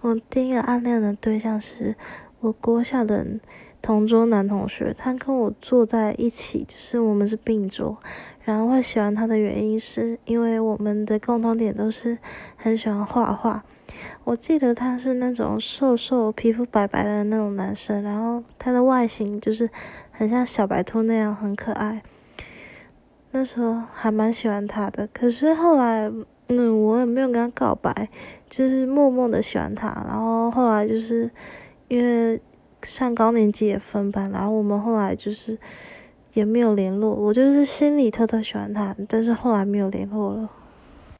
我第一个暗恋的对象是我国小的同桌男同学，他跟我坐在一起，就是我们是并桌。然后会喜欢他的原因是因为我们的共同点都是很喜欢画画。我记得他是那种瘦瘦、皮肤白白的那种男生，然后他的外形就是很像小白兔那样，很可爱。那时候还蛮喜欢他的，可是后来，嗯，我也没有跟他告白，就是默默的喜欢他。然后后来就是因为上高年级也分班，然后我们后来就是也没有联络。我就是心里偷偷喜欢他，但是后来没有联络了。